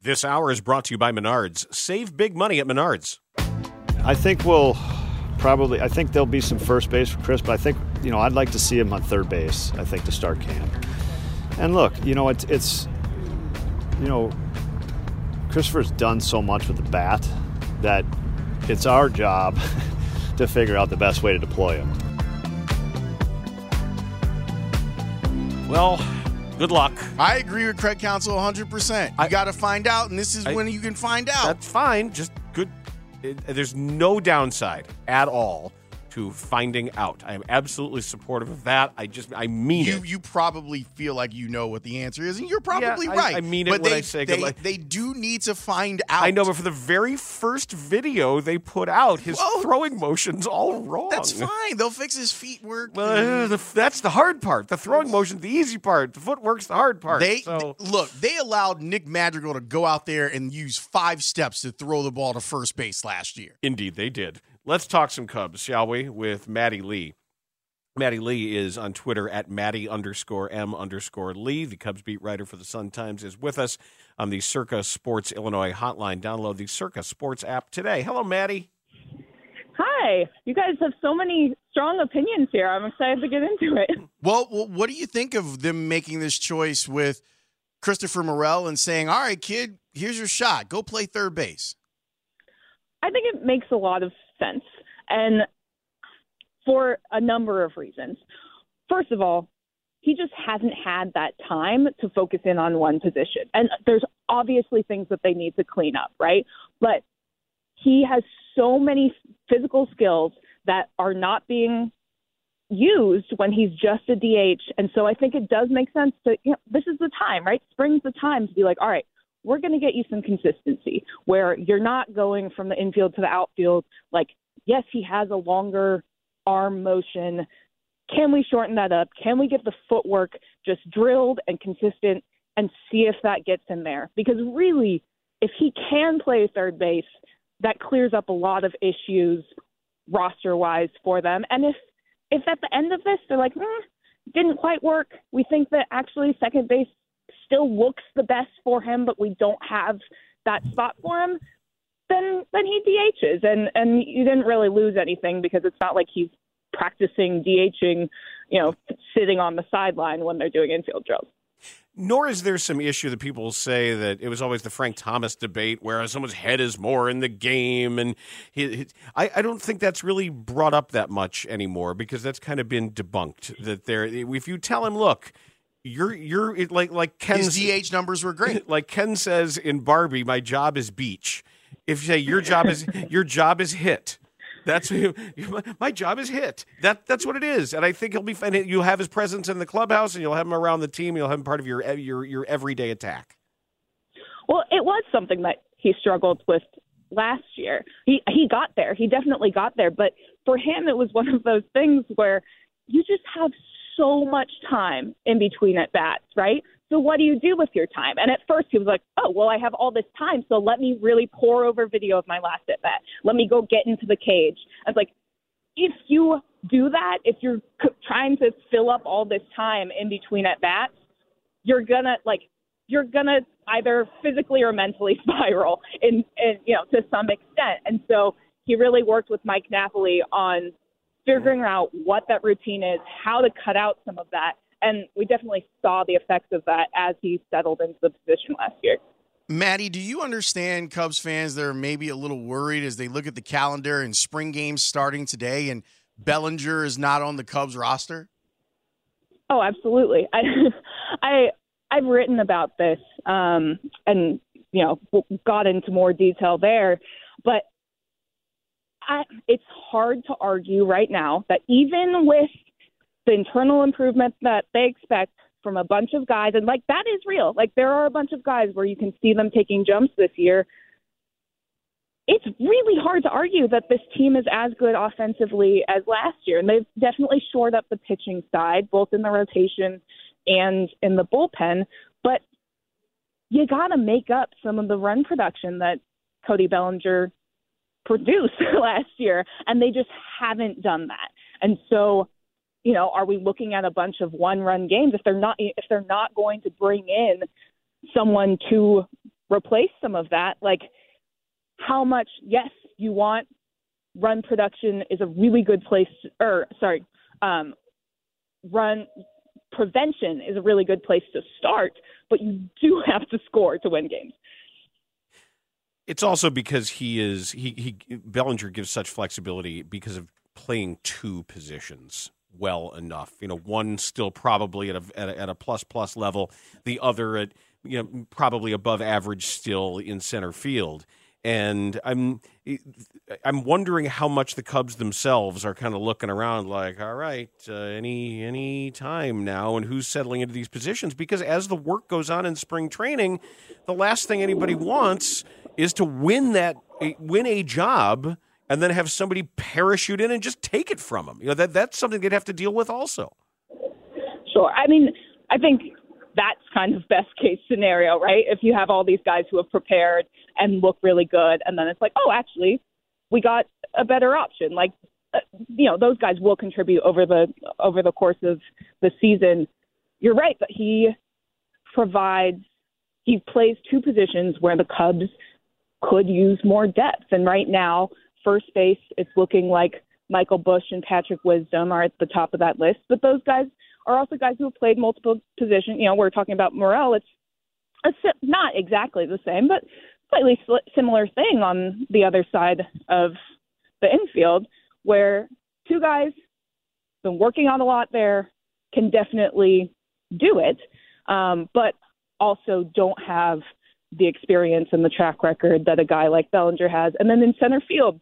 This hour is brought to you by Menards. Save big money at Menards. I think we'll probably. I think there'll be some first base for Chris, but I think you know I'd like to see him on third base. I think to start camp. And look, you know it's it's you know Christopher's done so much with the bat that it's our job to figure out the best way to deploy him. Well, good luck. I agree with Craig Counsell 100%. You got to find out, and this is I- when you can find out. That's fine. Just good. it- there's no downside at all to finding out. I am absolutely supportive of that. I just, I mean You it. you probably feel like you know what the answer is, and you're probably Yeah, right. I mean it but when they, I say they, they do need to find out. I know, but for the very first video they put out, his throwing motion's all wrong. That's fine. They'll fix his feet work. Well, uh, the, that's the hard part. The throwing motion's the easy part. The footwork's the hard part. They so. th- look. They allowed Nick Madrigal to go out there and use five steps to throw the ball to first base last year. Indeed, they did. Let's talk some Cubs, shall we? With Maddie Lee. Maddie Lee is on Twitter at Maddie underscore M underscore Lee. The Cubs beat writer for the Sun Times is with us on the Circa Sports Illinois hotline. Download the Circa Sports app today. Hello, Maddie. Hi. You guys have so many strong opinions here. I'm excited to get into it. Well, well, what do you think of them making this choice with Christopher Morel and saying, "All right, kid, here's your shot. Go play third base." I think it makes a lot of sense. And for a number of reasons. First of all, he just hasn't had that time to focus in on one position. And there's obviously things that they need to clean up, right? But he has so many physical skills that are not being used when he's just a DH. And so I think it does make sense to, you know, this is the time, right? Spring's the time to be like, all right, we're going to get you some consistency where you're not going from the infield to the outfield. Like, yes, he has a longer arm motion. Can we shorten that up? Can we get the footwork just drilled and consistent and see if that gets him there? Because really, if he can play third base, that clears up a lot of issues roster wise for them. And if if at the end of this they're like, mm, didn't quite work, we think that actually second base still looks the best for him, but we don't have that spot for him, then then he DHs and and you didn't really lose anything because it's not like he's practicing DHing, you know, sitting on the sideline when they're doing infield drills. Nor is there some issue that people say that it was always the Frank Thomas debate where someone's head is more in the game, and he, he- I, I don't think that's really brought up that much anymore because that's kind of been debunked. That there, if you tell him, look, you're you're it, like like Ken's His DH numbers were great. like Ken says in Barbie, my job is beach. If you say your job is your job is hit, that's my, my job is hit. That that's what it is, and I think he'll be fine. You'll have his presence in the clubhouse, and you'll have him around the team. You'll have him part of your your your everyday attack. Well, it was something that he struggled with last year. He he got there. He definitely got there, but for him it was one of those things where you just have so much time in between at bats, right? So what do you do with your time? And at first he was like, "Oh, well I have all this time, so let me really pour over video of my last at bat. Let me go get into the cage." I was like, if you do that, if you're trying to fill up all this time in between at bats, you're gonna like you're gonna either physically or mentally spiral in, in you know to some extent. And so he really worked with Mike Napoli on figuring out what that routine is, how to cut out some of that, and we definitely saw the effects of that as he settled into the position last year. Maddie, do you understand Cubs fans that are maybe a little worried as they look at the calendar and spring games starting today and Bellinger is not on the Cubs roster? Oh, absolutely. I, I, I've written about this, um, and you know, got into more detail there. But I, it's hard to argue right now that even with the internal improvement that they expect from a bunch of guys, and like that is real. Like there are a bunch of guys where you can see them taking jumps this year. It's really hard to argue that this team is as good offensively as last year, and they've definitely shored up the pitching side, both in the rotation and in the bullpen. But you got to make up some of the run production that Cody Bellinger produced last year, and they just haven't done that. And so, you know, are we looking at a bunch of one-run games if they're not if they're not going to bring in someone to replace some of that. Like how much? Yes, you want run production is a really good place. or sorry, um, run prevention is a really good place to start, but you do have to score to win games. It's also because he is he he Bellinger gives such flexibility because of playing two positions well enough. You know, one still probably at a at a, at a plus plus level, the other at you know probably above average still in center field and I'm I'm wondering how much the Cubs themselves are kind of looking around like, all right, uh, any any time now, and who's settling into these positions? Because as the work goes on in spring training, the last thing anybody wants is to win that win a job and then have somebody parachute in and just take it from them. You know that that's something they'd have to deal with also. Sure, I mean, I think that's kind of best case scenario, right? If you have all these guys who have prepared and look really good, and then it's like, oh, actually, we got a better option. Like, uh, you know, those guys will contribute over the over the course of the season. You're right, but he provides he plays two positions where the Cubs could use more depth. And right now, first base, it's looking like Michael Busch and Patrick Wisdom are at the top of that list. But those guys are also guys who have played multiple positions. You know, we're talking about Morel. It's a, not exactly the same, but slightly similar thing on the other side of the infield, where two guys been working on a lot there can definitely do it, um, but also don't have the experience and the track record that a guy like Bellinger has. And then in center field,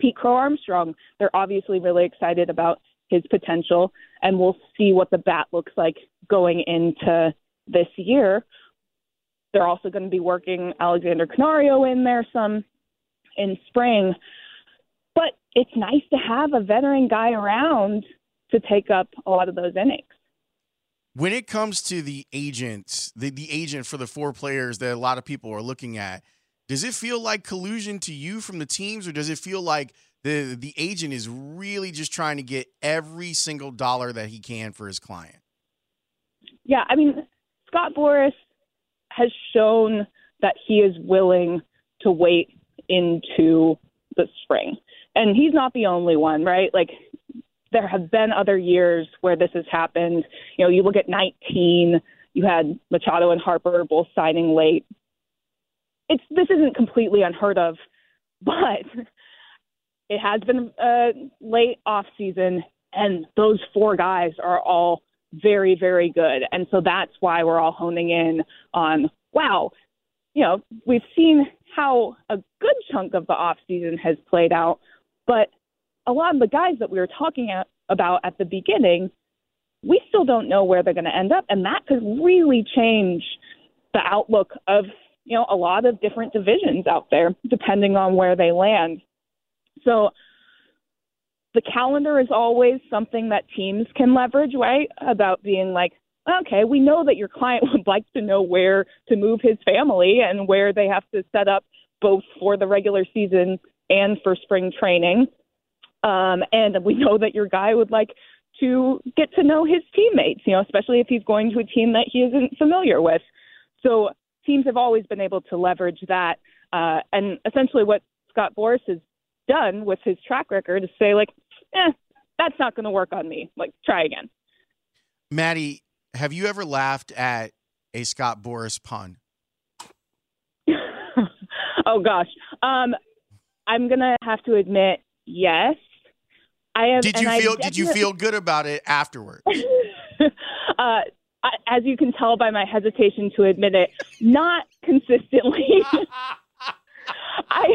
Pete Crow-Armstrong, they're obviously really excited about his potential, and we'll see what the bat looks like going into this year. They're also going to be working Alexander Canario in there some in spring. But it's nice to have a veteran guy around to take up a lot of those innings. When it comes to the agent, the, the agent for the four players that a lot of people are looking at, does it feel like collusion to you from the teams, or does it feel like the the agent is really just trying to get every single dollar that he can for his client. Yeah, I mean, Scott Boras has shown that he is willing to wait into the spring. And he's not the only one, right? Like there have been other years where this has happened. You know, you look at 19, you had Machado and Harper both signing late. It's this isn't completely unheard of, but it has been a late off season, and those four guys are all very, very good. And so that's why we're all honing in on wow, you know, we've seen how a good chunk of the off season has played out, but a lot of the guys that we were talking at, about at the beginning, we still don't know where they're going to end up, and that could really change the outlook of you know a lot of different divisions out there, depending on where they land. So the calendar is always something that teams can leverage, right? About being like, okay, we know that your client would like to know where to move his family and where they have to set up both for the regular season and for spring training. Um, and we know that your guy would like to get to know his teammates, you know, especially if he's going to a team that he isn't familiar with. So teams have always been able to leverage that. Uh, and essentially, what Scott Boras has done with his track record is say like, eh, that's not going to work on me. Like, try again. Maddie, have you ever laughed at a Scott Boras pun? oh gosh, um, I'm gonna have to admit, yes. I have. Did you feel? Did you feel good about it afterwards? uh, as you can tell by my hesitation to admit it, not consistently. I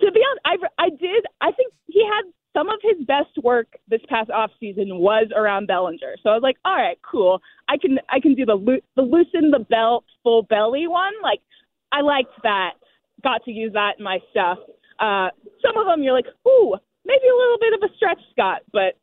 to be honest, I I did. I think he had some of his best work this past off season was around Bellinger. So I was like, all right, cool. I can I can do the the loosen the belt full belly one. Like I liked that. Got to use that in my stuff. Uh, some of them you're like, ooh, maybe a little bit of a stretch, Scott, but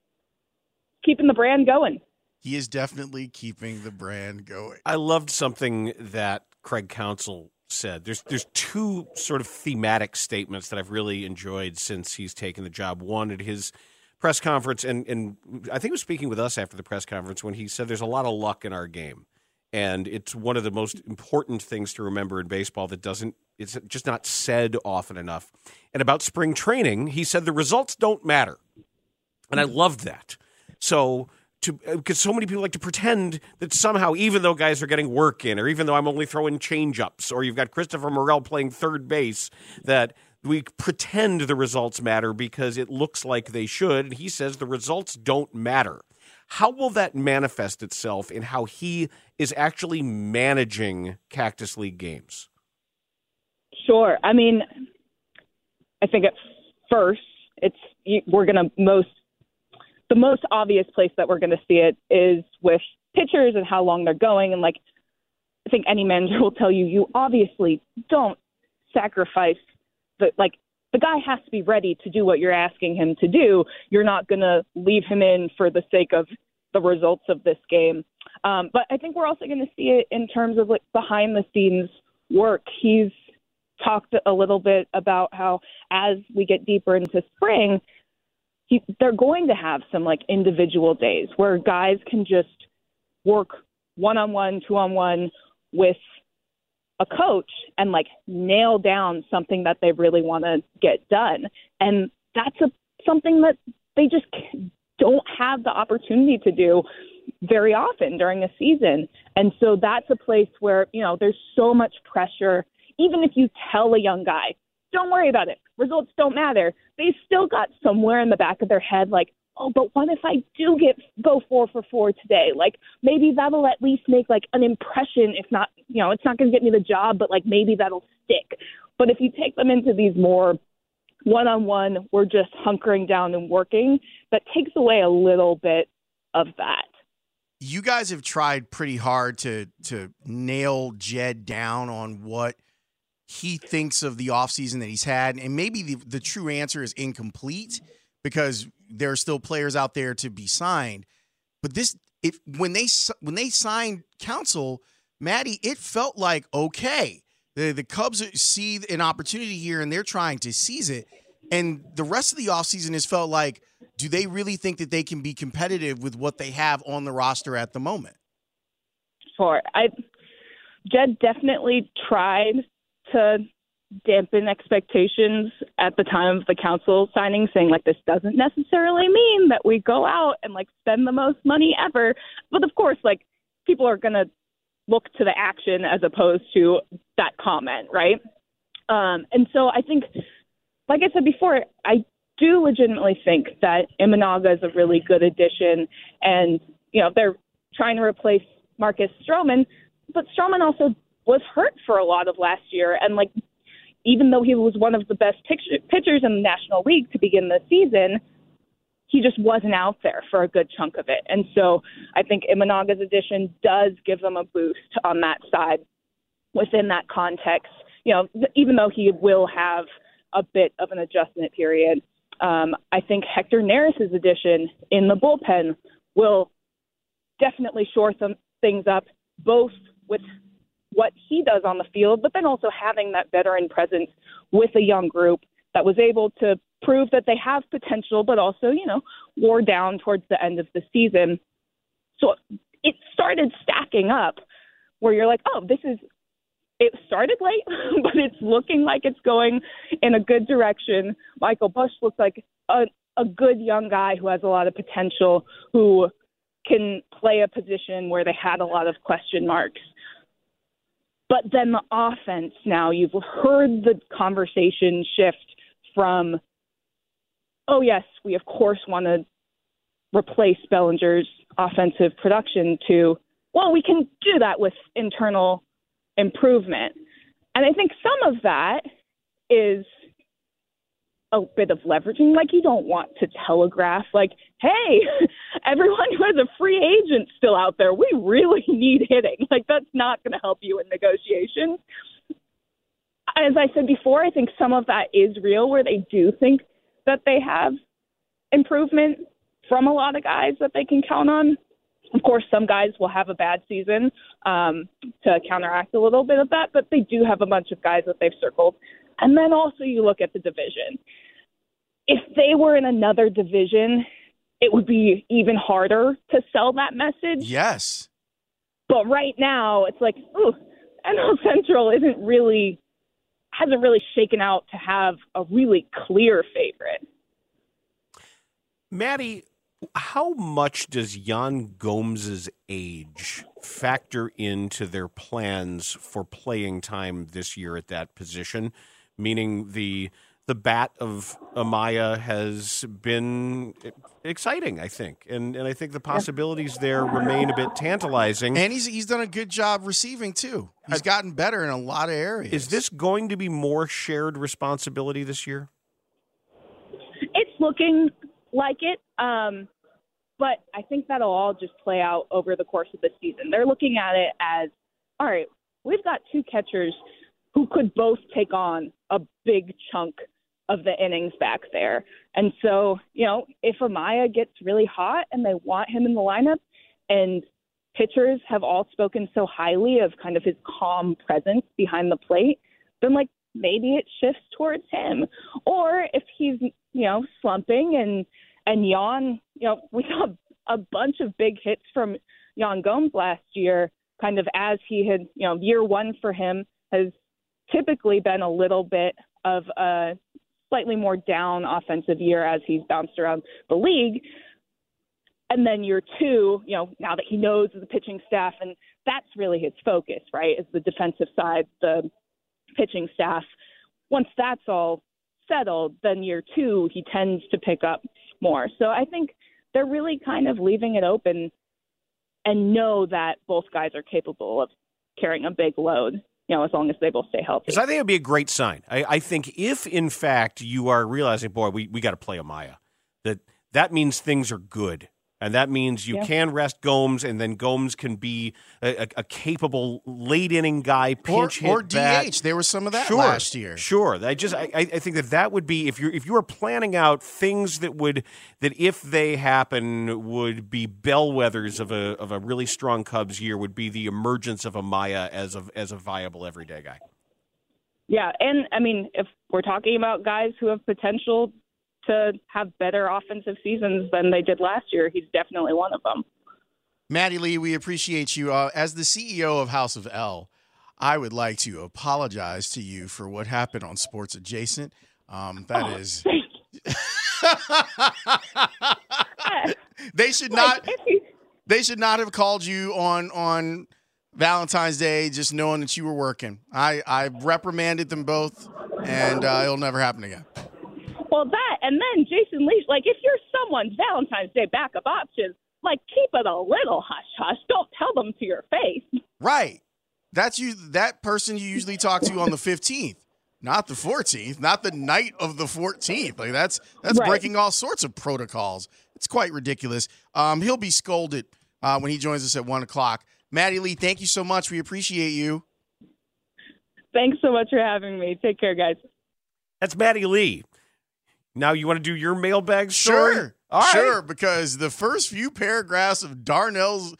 keeping the brand going. He is definitely keeping the brand going. I loved something that Craig Counsell said. There's there's two sort of thematic statements that I've really enjoyed since he's taken the job. One at his press conference, and and I think he was speaking with us after the press conference when he said there's a lot of luck in our game, And it's one of the most important things to remember in baseball that doesn't, it's just not said often enough. And about spring training, he said the results don't matter. And I mm. loved that. So, to uh, because so many people like to pretend that somehow, even though guys are getting work in, or even though I'm only throwing change ups, or you've got Christopher Morel playing third base, that we pretend the results matter because it looks like they should. And he says the results don't matter. How will that manifest itself in how he is actually managing Cactus League games? Sure. I mean, I think at first it's we're going to most the most obvious place that we're going to see it is with pitchers and how long they're going and like I think any manager will tell you you obviously don't sacrifice the like the guy has to be ready to do what you're asking him to do. You're not going to leave him in for the sake of the results of this game. Um, but I think we're also going to see it in terms of like behind the scenes work. He's talked a little bit about how as we get deeper into spring, he, they're going to have some like individual days where guys can just work one on one, two on one with a coach and like nail down something that they really want to get done. And that's a something that they just don't have the opportunity to do very often during a season. And so that's a place where, you know, there's so much pressure. Even if you tell a young guy, don't worry about it, results don't matter, they still got somewhere in the back of their head like, oh, but what if I do get go four for four today? Like maybe that'll at least make like an impression. If not, you know, it's not going to get me the job, but like maybe that'll stick. But if you take them into these more one on one, we're just hunkering down and working, that takes away a little bit of that. You guys have tried pretty hard to to nail Jed down on what he thinks of the offseason that he's had. And maybe the, the true answer is incomplete because there are still players out there to be signed. But this, if when they when they signed Counsell, Maddie, it felt like okay. The the Cubs see an opportunity here and they're trying to seize it. And the rest of the offseason has felt like, do they really think that they can be competitive with what they have on the roster at the moment? Sure. I Jed definitely tried to dampen expectations at the time of the Counsell signing, saying like this doesn't necessarily mean that we go out and like spend the most money ever. But of course, like people are gonna look to the action as opposed to that comment, right? Um, and so I think, like I said before, I do legitimately think that Imanaga is a really good addition, and you know they're trying to replace Marcus Stroman, but Stroman also was hurt for a lot of last year, and like even though he was one of the best pitchers in the National League to begin the season, he just wasn't out there for a good chunk of it. And so I think Imanaga's addition does give them a boost on that side within that context. You know, even though he will have a bit of an adjustment period, um, I think Hector Neris's addition in the bullpen will definitely shore some things up, both with what he does on the field, but then also having that veteran presence with a young group that was able to prove that they have potential, but also, you know, wore down towards the end of the season. So it started stacking up where you're like, oh, this is, it started late, but it's looking like it's going in a good direction. Michael Busch looks like a, a good young guy who has a lot of potential, who can play a position where they had a lot of question marks. But then the offense now, you've heard the conversation shift from, oh, yes, we of course want to replace Bellinger's offensive production to, well, we can do that with internal improvement. And I think some of that is a bit of leveraging. Like you don't want to telegraph, like, hey, everyone who has a free agent still out there, we really need hitting. Like that's not going to help you in negotiations. As I said before, I think some of that is real, where they do think that they have improvement from a lot of guys that they can count on. Of course, some guys will have a bad season um, to counteract a little bit of that, but they do have a bunch of guys that they've circled. And then also you look at the division. If they were in another division, it would be even harder to sell that message. Yes. But right now, it's like, ooh, NL Central isn't really hasn't really shaken out to have a really clear favorite. Maddie, how much does Yan Gomes's age factor into their plans for playing time this year at that position? Meaning the the bat of Amaya has been exciting, I think, and and I think the possibilities there remain a bit tantalizing. And he's he's done a good job receiving too. He's gotten better in a lot of areas. Is this going to be more shared responsibility this year? It's looking like it. Um, but I think that'll all just play out over the course of the season. They're looking at it as all right, we've got two catchers who could both take on a big chunk of the innings back there. And so, you know, if Amaya gets really hot and they want him in the lineup, and pitchers have all spoken so highly of kind of his calm presence behind the plate, then like maybe it shifts towards him. Or if he's, you know, slumping and and Yan, you know, we saw a bunch of big hits from Yan Gomes last year, kind of as he had, you know, year one for him has typically been a little bit of a slightly more down offensive year as he's bounced around the league. And then year two, you know, now that he knows the pitching staff, and that's really his focus, right? Is the defensive side, the pitching staff. Once that's all settled, then year two, he tends to pick up more. So I think they're really kind of leaving it open and know that both guys are capable of carrying a big load you know, as long as they both stay healthy. Because I think it would be a great sign. I, I, think if, in fact, you are realizing, boy, we, we got to play Amaya, that that means things are good. And that means you yeah. can rest Gomes, and then Gomes can be a, a, a capable late inning guy, pinch or, hit or bat. DH. There was some of that sure, last year. Sure, I just I, I think that that would be if you if you are planning out things that would that if they happen would be bellwethers of a of a really strong Cubs year would be the emergence of Amaya as a as a viable everyday guy. Yeah, and I mean if we're talking about guys who have potential to have better offensive seasons than they did last year. He's definitely one of them. Maddie Lee, we appreciate you. Uh, as the CEO of House of L, I would like to apologize to you for what happened on Sports Adjacent. Um, that oh, is, they should not. They should not have called you on on Valentine's Day just knowing that you were working. I I reprimanded them both, and uh, it'll never happen again. Well, that and then Jason Leach, like if you're someone's Valentine's Day backup option, like keep it a little hush hush. Don't tell them to your face. Right. That's you. That person you usually talk to on the fifteenth, not the fourteenth, not the night of the fourteenth. Like that's that's right. breaking all sorts of protocols. It's quite ridiculous. Um, he'll be scolded uh, when he joins us at one o'clock. Maddie Lee, thank you so much. We appreciate you. Thanks so much for having me. Take care, guys. That's Maddie Lee. Now you want to do your mailbag story? Sure. Sure, because the first few paragraphs of Darnell's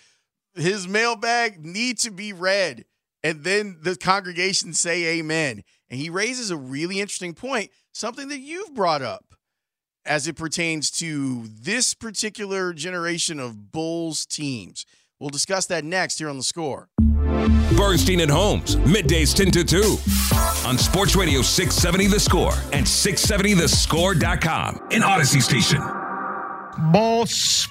his mailbag need to be read and then the congregation say amen. And he raises a really interesting point, something that you've brought up as it pertains to this particular generation of Bulls teams. We'll discuss that next here on the score. Bernstein and Holmes, middays 10 to 2 on Sports Radio 670 The Score and 670thescore.com in Audacy Station. Boss.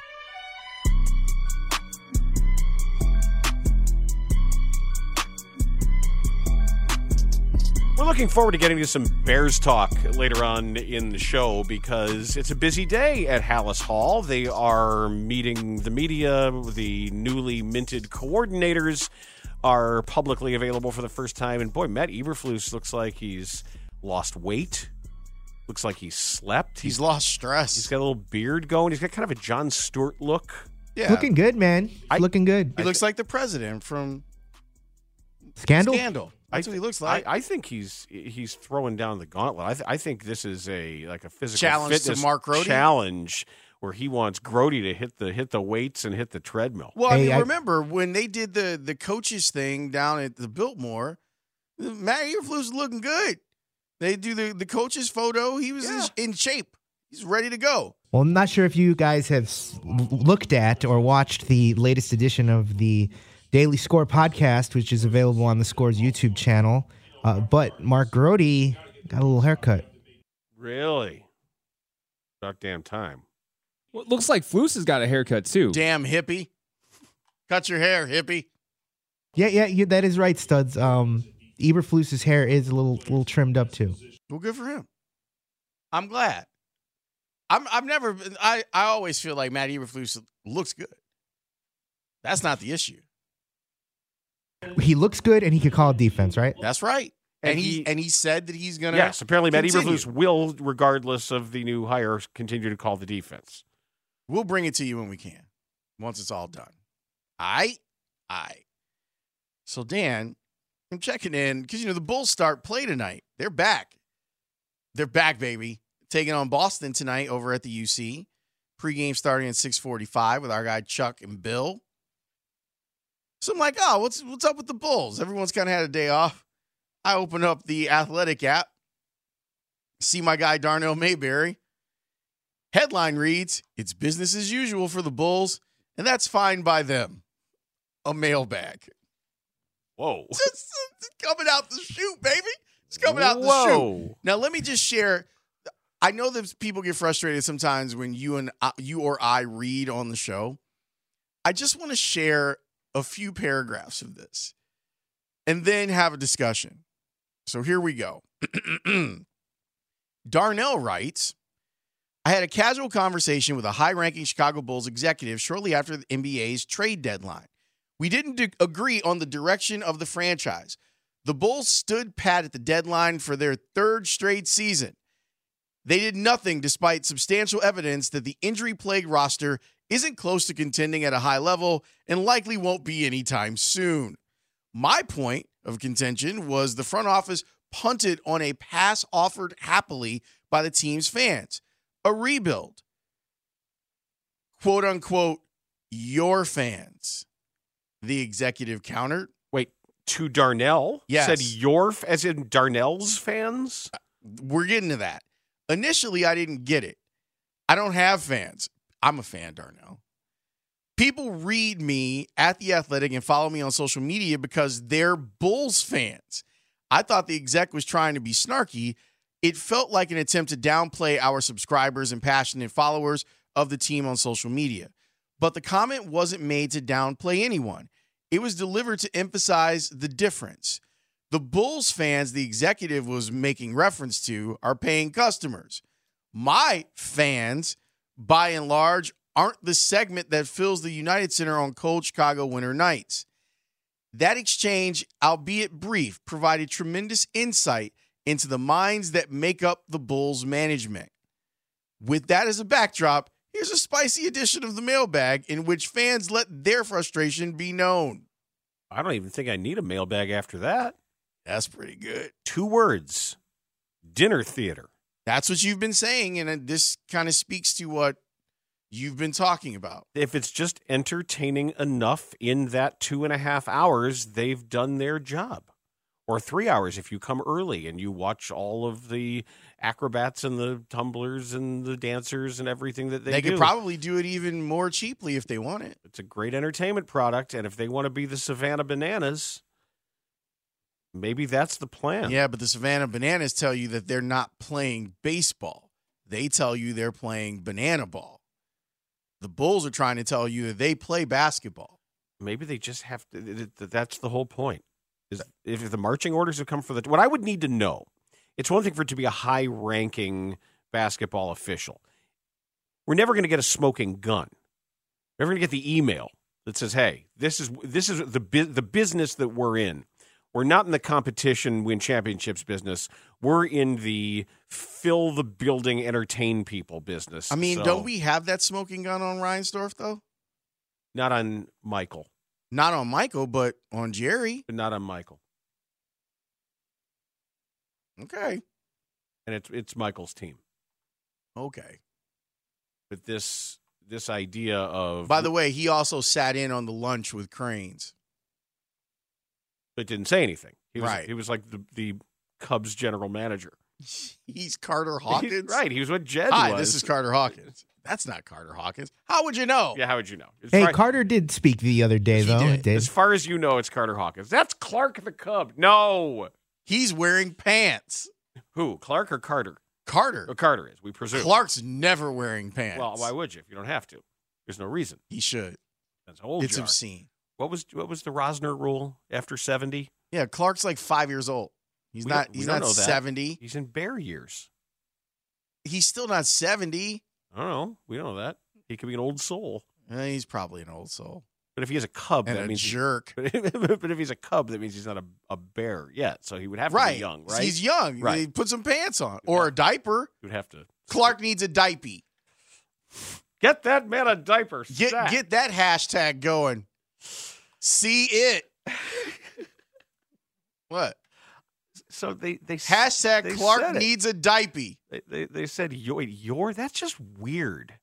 We're looking forward to getting to some Bears talk later on in the show because it's a busy day at Halas Hall. They are meeting the media, the newly minted coordinators are publicly available for the first time. And boy, Matt Eberflus looks like he's lost weight. Looks like he's slept. He's, he's lost stress. He's got a little beard going. He's got kind of a Jon Stewart look. Yeah, looking good, man. I, looking good. He looks like the president from Scandal. Scandal. That's I, what he looks like. I, I, think he's he's throwing down the gauntlet. I, th- I think this is a like a physical challenge to Mark Grote challenge where he wants Grote to hit the hit the weights and hit the treadmill. Well, I mean, I, remember when they did the the coaches thing down at the Biltmore, Matt Eberflus was looking good. They do the the coaches photo. He was yeah. in, in shape. He's ready to go. Well, I'm not sure if you guys have looked at or watched the latest edition of the Daily Score podcast, which is available on the Score's YouTube channel. Uh, but Mark Grote got a little haircut. Really? About damn time. Well, it looks like Flus has got a haircut too. Damn hippie. Cut your hair, hippie. Yeah, yeah, yeah that is right, studs. Um, Eberflus's hair is a little little trimmed up too. Well, good for him. I'm glad. I'm I've never been, I I always feel like Matt Eberflus looks good. That's not the issue. He looks good and he could call defense, right? That's right. And, And he, he- and he said that he's gonna Yes, apparently Matt continue. Eberflus will, regardless of the new hire, continue to call the defense. We'll bring it to you when we can. Once it's all done. I I so Dan, I'm checking in because you know the Bulls start play tonight. They're back. They're back, baby. Taking on Boston tonight over at the UC. Pregame starting at 645 with our guy Chuck and Bill. So I'm like, oh, what's what's up with the Bulls? Everyone's kind of had a day off. I open up the athletic app, see my guy Darnell Mayberry. Headline reads, It's business as usual for the Bulls, and that's fine by them. A mailbag. Whoa. It's, it's coming out the chute, baby. It's coming out the chute. Whoa. Now, let me just share. I know that people get frustrated sometimes when you and I, you or I read on the show. I just want to share a few paragraphs of this and then have a discussion. So here we go. Darnell writes I had a casual conversation with a high ranking Chicago Bulls executive shortly after the NBA's trade deadline. We didn't agree on the direction of the franchise. The Bulls stood pat at the deadline for their third straight season. They did nothing despite substantial evidence that the injury plagued roster isn't close to contending at a high level and likely won't be anytime soon. My point of contention was the front office punted on a pass offered happily by the team's fans a rebuild. Quote unquote, your fans. The executive countered. Wait, to Darnell? Yes. Said your, as in Darnell's fans? Uh, we're getting to that. Initially, I didn't get it. I don't have fans. I'm a fan, Darnell. People read me at The Athletic and follow me on social media because they're Bulls fans. I thought the exec was trying to be snarky. It felt like an attempt to downplay our subscribers and passionate followers of the team on social media. But the comment wasn't made to downplay anyone, it was delivered to emphasize the difference. The Bulls fans the executive was making reference to are paying customers. My fans, by and large, aren't the segment that fills the United Center on cold Chicago winter nights. That exchange, albeit brief, provided tremendous insight into the minds that make up the Bulls management. With that as a backdrop, here's a spicy edition of the mailbag in which fans let their frustration be known. I don't even think I need a mailbag after that. That's pretty good. Two words dinner theater. That's what you've been saying, and this kind of speaks to what you've been talking about. If it's just entertaining enough in that two and a half hours, they've done their job. Or three hours if you come early and you watch all of the acrobats and the tumblers and the dancers and everything that they, They, do. They could probably do it even more cheaply if they want it. it's a great entertainment product, and if they want to be the Savannah Bananas, maybe that's the plan. Yeah, but the Savannah Bananas tell you that they're not playing baseball. They tell you they're playing banana ball. The Bulls are trying to tell you that they play basketball. Maybe they just have to. th- th- That's the whole point. Is if the marching orders have come for the what I would need to know. It's one thing for it to be a high-ranking basketball official. We're never going to get a smoking gun. We're never going to get the email that says, "Hey, this is this is the bu- the business that we're in. We're not in the competition win championships business. We're in the fill the building, entertain people business." I mean, So, don't we have that smoking gun on Reinsdorf, though? Not on Michael. Not on Michael, but on Jerry. But not on Michael. Okay. And it's it's Michael's team. Okay. But this this idea of By the way, he also sat in on the lunch with Crain's. but didn't say anything. He was Right. he was like the the Cubs general manager. He's Carter Hawkins. He's- right. He was what Jed Hi, was. this is Carter Hawkins. That's not Carter Hawkins. How would you know? yeah, how would you know? As Hey, far, Carter did speak the other day, He though. did. as far as you know, it's Carter Hawkins. That's Clark the Cub. No. He's wearing pants. Who? Clark or Carter? Carter. Oh, Carter is, we presume. Clark's never wearing pants. Well, why would you if you don't have to? There's no reason. he should. That's how old It's you obscene. What was what was the Rosner rule after 70? Yeah, Clark's like five years old. He's We not. He's don't not know that. seventy. He's in bear years. He's still not seventy. I don't know. We don't know that. He could be an old soul. Eh, he's probably an old soul But if he has a cub, that means and that a means jerk. but if he's a cub, that means he's not a, a bear yet. So he would have to Right. be young, right? He's young. Right. He put some pants on or a diaper. He would have to Clark needs a diaper. get that man a diaper. Get get that hashtag going. See it. what? So they they Hashtag they Clark needs a diaper. They, they, they said your your that's just weird.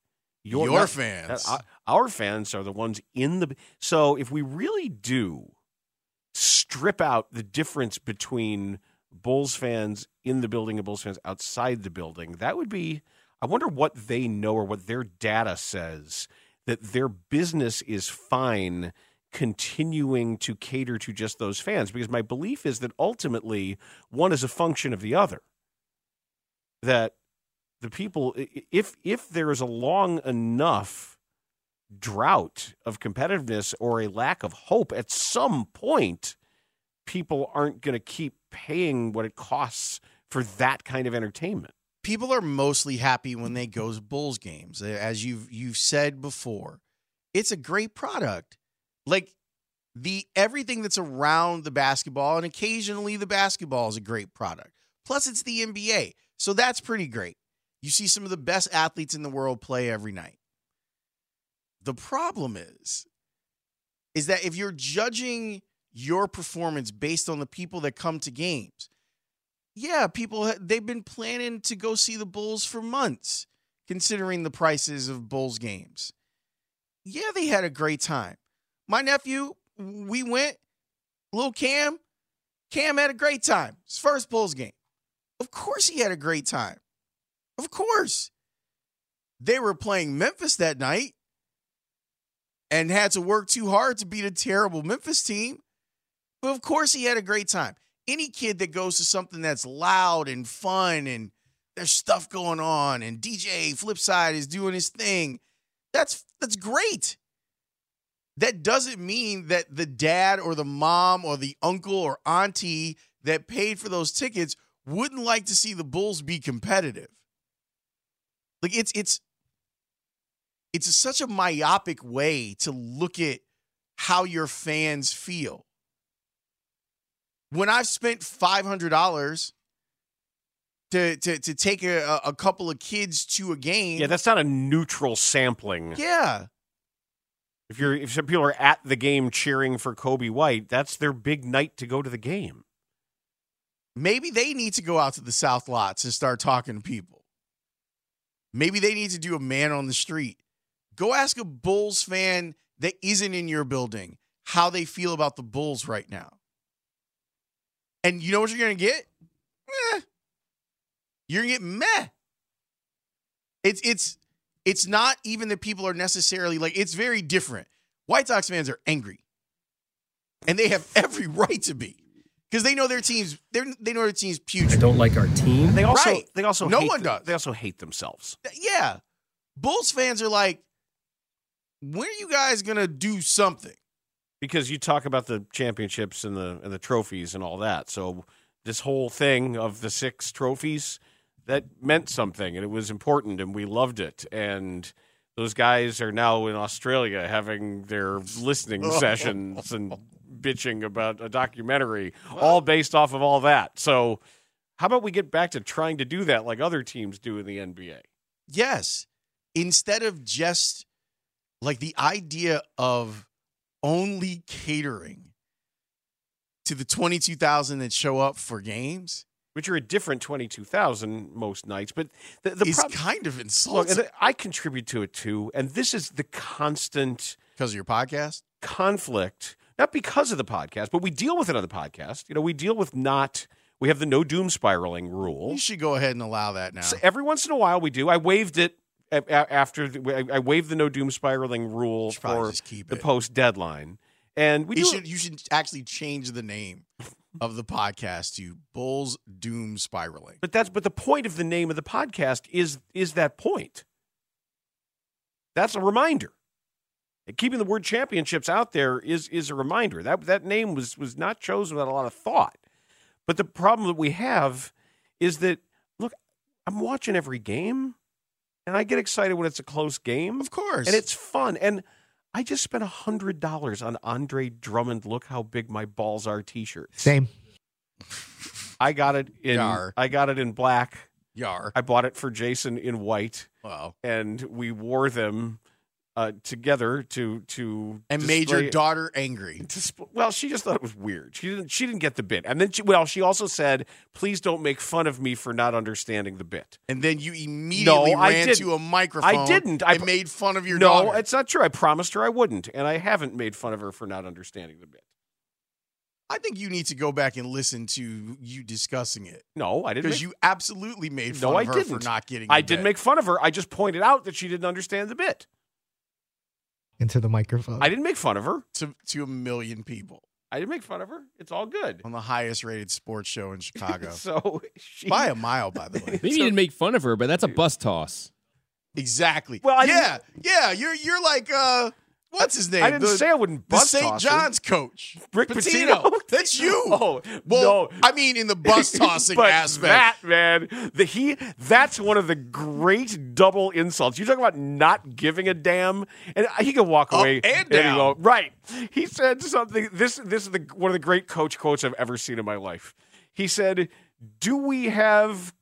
Your, Your not- fans. Uh, our, our fans are the ones in the. So if we really do strip out the difference between Bulls fans in the building and Bulls fans outside the building, that would be. I wonder what they know or what their data says that their business is fine continuing to cater to just those fans because my belief is that ultimately one is a function of the other that the people if if there is a long enough drought of competitiveness or a lack of hope at some point people aren't going to keep paying what it costs for that kind of entertainment people are mostly happy when they go to Bulls games. As you've you've said before, it's a great product. Like the everything that's around the basketball, and occasionally the basketball is a great product. Plus, it's the NBA, so that's pretty great. You see some of the best athletes in the world play every night. The problem is, is that if you're judging your performance based on the people that come to games, yeah, people they've been planning to go see the Bulls for months, considering the prices of Bulls games. Yeah, they had a great time. My nephew, we went. Little Cam, Cam had a great time. His first Bulls game. Of course, he had a great time. Of course, they were playing Memphis that night and had to work too hard to beat a terrible Memphis team. But of course, he had a great time any kid that goes to something that's loud and fun and there's stuff going on and DJ Flipside is doing his thing, that's that's great. That doesn't mean that the dad or the mom or the uncle or auntie that paid for those tickets wouldn't like to see the Bulls be competitive. Like it's it's it's such a myopic way to look at how your fans feel. When I've spent five hundred dollars to, to to take a, a couple of kids to a game, yeah that's not a neutral sampling. Yeah, if you're if some people are at the game cheering for Coby White that's their big night to go to the game maybe they need to go out to the South Lots and start talking to people. Maybe they need to do a man on the street. Go ask a Bulls fan that isn't in your building how they feel about the Bulls right now. And you know what you're going to get? Meh. You're going to get meh. It's it's it's not even that people are necessarily like it's very different. White Sox fans are angry. And they have every right to be. Because they know their team's they they know their team's I putrid. don't like our team. they also Right. they also No hate one th- does. they also hate themselves Yeah. Bulls fans are like, when are you guys gonna do something? because you talk about the championships and the and the trophies and all that. So this whole thing of the six trophies that meant something and it was important and we loved it and those guys are now in Australia having their listening sessions and bitching about a documentary all based off of all that. So how about we get back to trying to do that like other teams do in the NBA? Yes. Instead of just like the idea of only catering to the 22,000 that show up for games Which are a different twenty two thousand most nights, but the, the is prob- kind of Look, insulting and I contribute to it too, and this is the constant because of your podcast. conflict. Not because of the podcast, but we deal with it on the podcast. You know, we deal with not We have the no doom spiraling rule. You should go ahead and allow that now. So every once in a while we do. I waived it after the, I I waived the no doom spiraling rule for the post deadline, and we should you should actually change the name of the podcast to Bulls Doom Spiraling. but that's but the point of the name of the podcast is is that point. That's a reminder. And keeping the word championships out there is is a reminder. That that name was was not chosen without a lot of thought. But the problem that we have is that look, I'm watching every game, and I get excited when it's a close game. Of course. and it's fun. And I just spent a hundred dollars on Andre Drummond. Look how big my balls are T-shirt. Same. I got it in. Yar. I got it in black. Yar. I bought it for Jason in white, Wow. and we wore them uh, together to to And made your daughter angry. Well, she just thought it was weird. She didn't. She didn't get the bit, and then she, well, she also said, "Please don't make fun of me for not understanding the bit." And then you immediately No, I ran didn't. to a microphone. I didn't. I made fun of your no, daughter. it's not true. I promised her I wouldn't, and I haven't made fun of her for not understanding the bit. I think you need to go back and listen to you discussing it No, I didn't. because you absolutely made No, fun I of her didn't. for not getting. I the did bit. make fun of her. I just pointed out that she didn't understand the bit. Into the microphone. I didn't make fun of her. to to a million people I didn't make fun of her. It's all good. on the highest rated sports show in Chicago So she, by a mile, by the way. Maybe you didn't make fun of her, but that's a bus toss. Exactly. Well, I yeah, yeah. You're you're like uh, what's his name? I didn't The- say I wouldn't bust the St. John's coach, Rick Pitino. That's you. Oh well, no. I mean, in the bus tossing but aspect. that man, the he that's one of the great double insults. You talk about not giving a damn, and he can walk Up away and down. go, right. He said something. This this is the one of the great coach quotes I've ever seen in my life. He said, "Do we have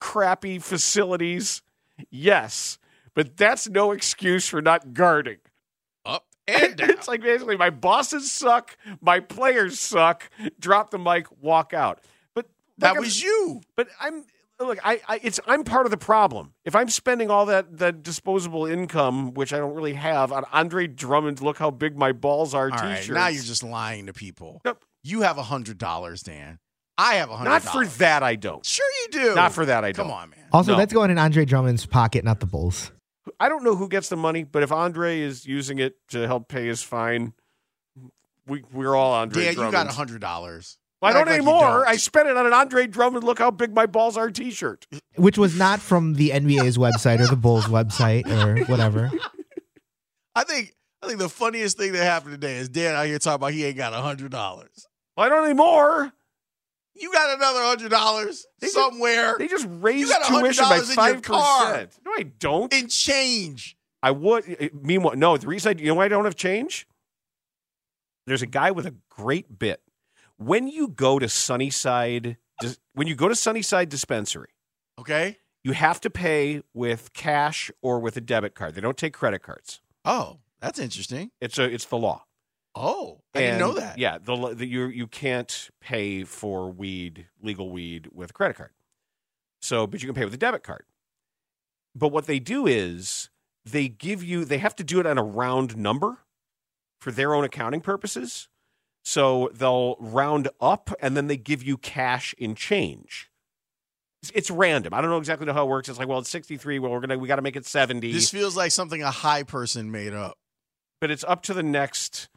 crappy facilities? Yes, but that's no excuse for not guarding." Up and down. it's like basically my bosses suck, my players suck. Drop the mic, walk out. But that like I'm- was you. But I'm look, I, I it's I'm part of the problem. If I'm spending all that that disposable income, which I don't really have, on Andre Drummond, look how big my balls are. All right, T-shirts. now you're just lying to people. Nope. You have a hundred dollars, Dan. I have a hundred. not for that. I don't. Sure, you do. Not for that. I don't. Come on, man. also, No. that's going in Andre Drummond's pocket, not the Bulls. I don't know who gets the money, but if Andre is using it to help pay his fine, we we're all Andre Dan, you got a hundred dollars. I don't Act like anymore. don't. I spent it on an Andre Drummond. Look how big my balls are T-shirt. Which was not from the NBA's website or the Bulls website or whatever. I think I think the funniest thing that happened today is Dan out here talking about he ain't got a hundred dollars. I don't anymore. You got another hundred dollars They just- somewhere They just raised tuition by $100 in your five percent. No, I don't. in change. I would. eh, Meanwhile, no. The reason I, you know, why I don't have change. There's a guy with a great bit. When you go to Sunnyside, when you go to Sunnyside Dispensary, Okay. you have to pay with cash or with a debit card. They don't take credit cards. Oh, that's interesting. It's a, it's the law. Oh, I didn't know that. Yeah, the, the you you can't pay for weed, legal weed, with a credit card. So, but you can pay with a debit card. But what they do is they give you they have to do it on a round number for their own accounting purposes. So they'll round up and then they give you cash in change. It's, it's random. I don't know exactly how it works. It's like, well, it's 63. Well, we're gonna we got to make it 70 This feels like something a high person made up. but it's up to the next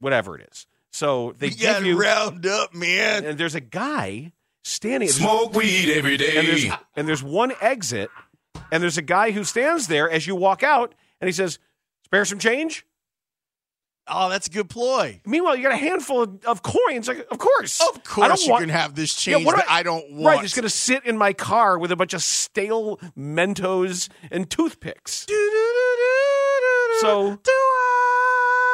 whatever it is. So they we give you round up, man. and there's a guy standing Smoke weed every and there's, and there's one exit and there's a guy who stands there as you walk out and he says spare some change Oh, that's a good ploy. meanwhile you got a handful of, of coins like of course Of I course, don't you want- can have this Yeah, change what do that I, don't want. right it's going to sit in my car with a bunch of stale mentos and toothpicks so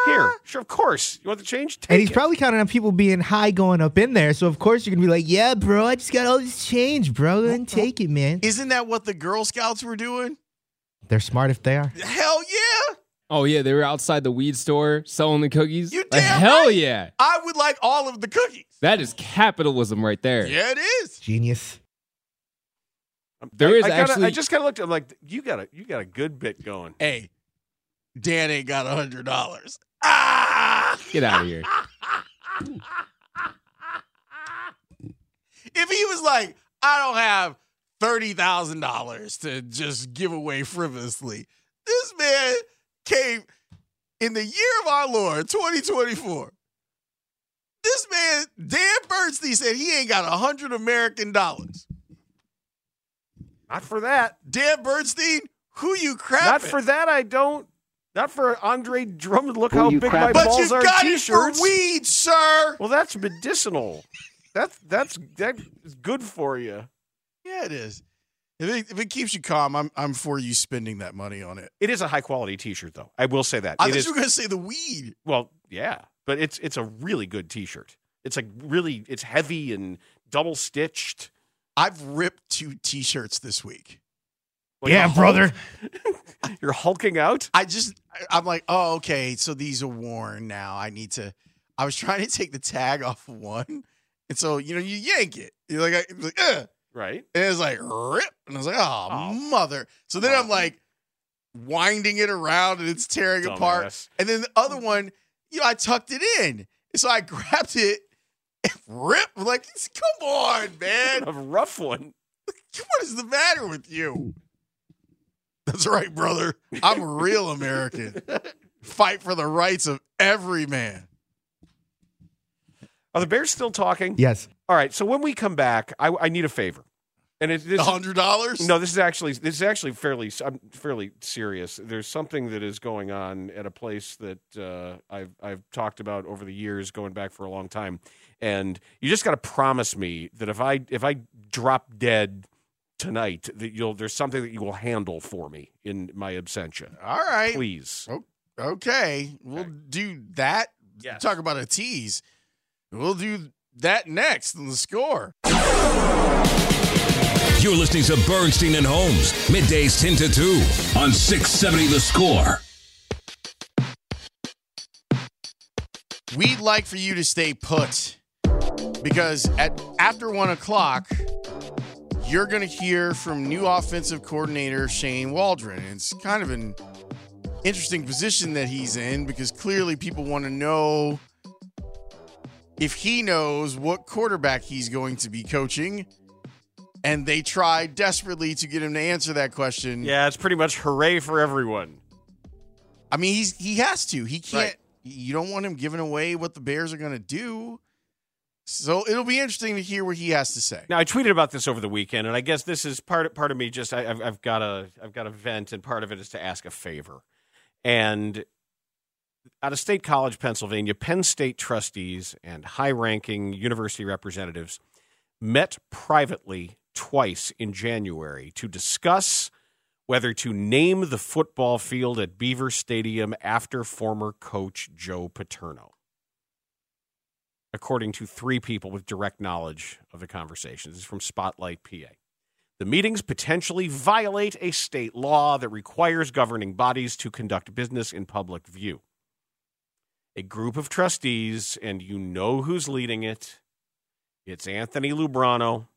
here sure of course you want the change Take And he's it. probably counting on people being high going up in there. So, of course, you're going to be like, yeah, bro, I just got all this change, bro. Go ahead and take it, man. Isn't that what the Girl Scouts were doing? They're smart if they are. Hell yeah! Oh yeah, they were outside the weed store selling the cookies. You Like, damn hell right. yeah. I would like all of the cookies. That is capitalism right there. Yeah, it is. Genius. There I, is I kinda- actually I just kind of looked at him like you got a you got a good bit going Hey, Dan ain't got a hundred dollars. Ah! get out of here. if he was like, I don't have thirty thousand dollars to just give away frivolously, this man came in the year of our Lord, 2024. This man, Dan Bernstein, said he ain't got a hundred American dollars. Not for that. Dan Bernstein, who you crapping? Not for that. I don't. Not for Andre Drummond. Look how big my crapping? but balls you are. got T-shirts. it for weed, sir. Well, that's medicinal. That's that's that's good for you. Yeah, it is. If it, if it keeps you calm, I'm I'm for you spending that money on it. It is a high quality T-shirt, though. I will say that. I It thought is- you were going to say the weed. well, yeah, but it's it's a really good T-shirt. It's like really, it's heavy and double stitched. I've ripped two T-shirts this week. Like yeah, brother. You're hulking out. I just I'm like, oh, okay, so these are worn now. I need to. I was trying to take the tag off of one, and so you know you yank it. You're like, I, like, Ugh. Right. and it's like rip, and I was like, oh, Oh. mother. So then I'm Oh. like winding it around, and it's tearing apart. And then the other mm. one, you know, I tucked it in. So I grabbed it and ripped. Like, come on, man. A rough one. What is the matter with you? That's right, brother. I'm a real American. Fight for the rights of every man. Are the Bears still talking? Yes. All right. So when we come back, I, I need a favor, and it, this, A hundred dollars? No, this is actually this is actually fairly I'm fairly serious. There's something that is going on at a place that uh, I've I've talked about over the years, going back for a long time, and you just got to promise me that if I if I drop dead tonight, that you'll there's something that you will handle for me in my absentia, All right. please. Okay. We'll do that. Yes. Talk about a tease. We'll do that next in the score. You're listening to Bernstein and Holmes, middays 10 to 2 on 670 The Score. We'd like for you to stay put because at after one o'clock, you're going to hear from new offensive coordinator Shane Waldron. It's kind of an interesting position that he's in because clearly people want to know if he knows what quarterback he's going to be coaching. And they try desperately to get him to answer that question. Yeah, it's pretty much hooray for everyone. I mean, he's he has to. He can't. Right. You don't want him giving away what the Bears are going to do. So it'll be interesting to hear what he has to say. Now I tweeted about this over the weekend, and I guess this is part part of me. Just I, I've I've got a I've got a vent, and part of it is to ask a favor. And out of State College, Pennsylvania, Penn State trustees and high-ranking university representatives met privately twice in January to discuss whether to name the football field at Beaver Stadium after former coach Joe Paterno according to three people with direct knowledge of the conversation. This is from Spotlight PA. The meetings potentially violate a state law that requires governing bodies to conduct business in public view. A group of trustees, and you know who's leading it. It's Anthony Lubrano,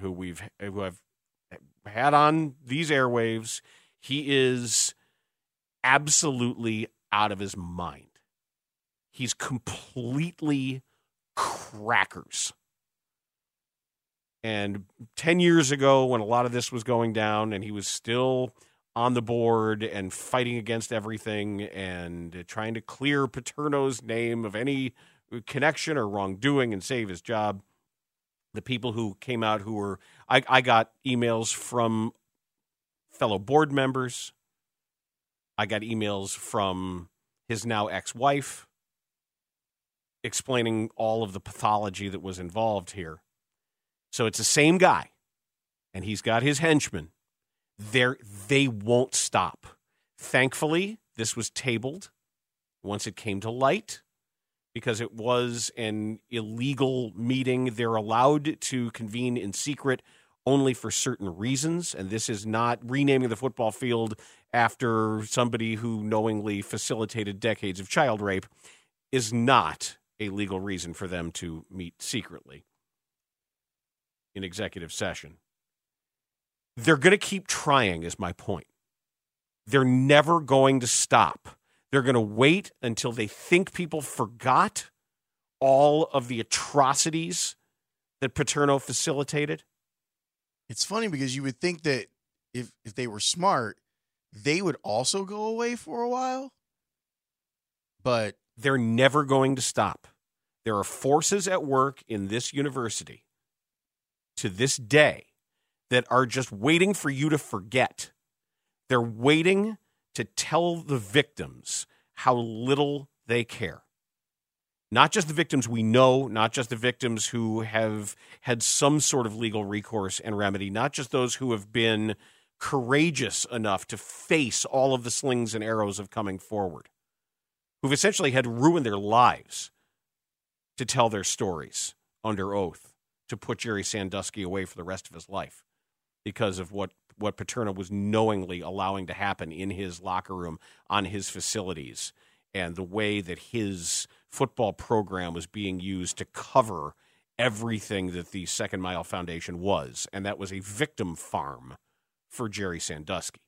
who we've who have had on these airwaves. He is absolutely out of his mind. He's completely crackers. And 10 years ago, when a lot of this was going down, and he was still on the board and fighting against everything and trying to clear Paterno's name of any connection or wrongdoing and save his job, the people who came out who were, I, I got emails from fellow board members. I got emails from his now ex wife explaining all of the pathology that was involved here. So it's the same guy, and he's got his henchmen. They're, they won't stop. Thankfully, this was tabled once it came to light because it was an illegal meeting. They're allowed to convene in secret only for certain reasons, and this is not renaming the football field after somebody who knowingly facilitated decades of child rape is not a legal reason for them to meet secretly in executive session. They're going to keep trying, is my point. They're never going to stop. They're going to wait until they think people forgot all of the atrocities that Paterno facilitated? It's funny because you would think that if if they were smart, they would also go away for a while. But They're never going to stop. There are forces at work in this university to this day that are just waiting for you to forget. They're waiting to tell the victims how little they care. Not just the victims we know, not just the victims who have had some sort of legal recourse and remedy, not just those who have been courageous enough to face all of the slings and arrows of coming forward, who've essentially had ruined their lives to tell their stories under oath, to put Jerry Sandusky away for the rest of his life because of what what Paterno was knowingly allowing to happen in his locker room on his facilities and the way that his football program was being used to cover everything that the Second Mile Foundation was and that was a victim farm for Jerry Sandusky.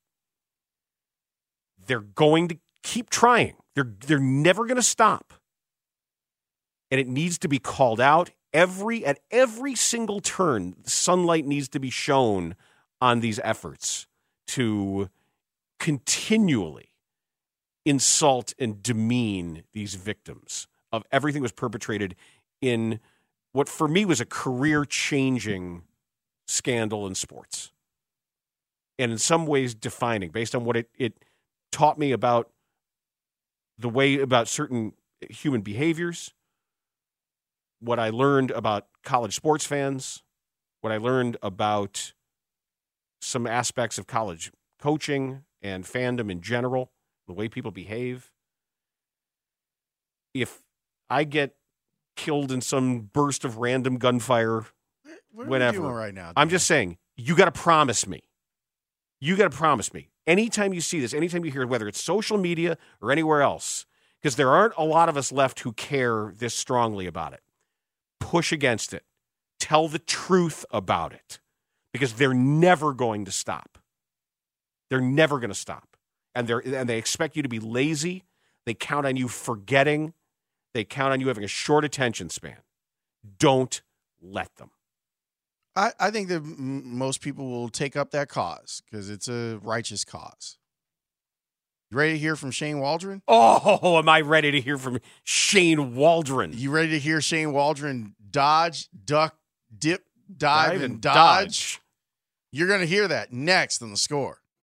They're going to keep trying. They're they're never going to stop. And it needs to be called out every at every single turn. Sunlight needs to be shown on these efforts to continually insult and demean these victims of everything was perpetrated in what for me was a career changing scandal in sports. And in some ways defining based on what it, it taught me about the way about certain human behaviors, what I learned about college sports fans, what I learned about some aspects of college coaching and fandom in general, the way people behave. If I get killed in some burst of random gunfire, what are Whatever. we doing right now? I'm just saying, you got to promise me. You got to promise me. Anytime you see this, anytime you hear whether it's social media or anywhere else, because there aren't a lot of us left who care this strongly about it, push against it. Tell the truth about it because they're never going to stop. They're never going to stop. And, they're, and they expect you to be lazy. They count on you forgetting. They count on you having a short attention span. Don't let them. I, I think that m- most people will take up that cause because it's a righteous cause. You ready to hear from Shane Waldron? Oh, am I ready to hear from Shane Waldron? You ready to hear Shane Waldron dodge, duck, dip, dive, and dodge? You're going to hear that next on the score.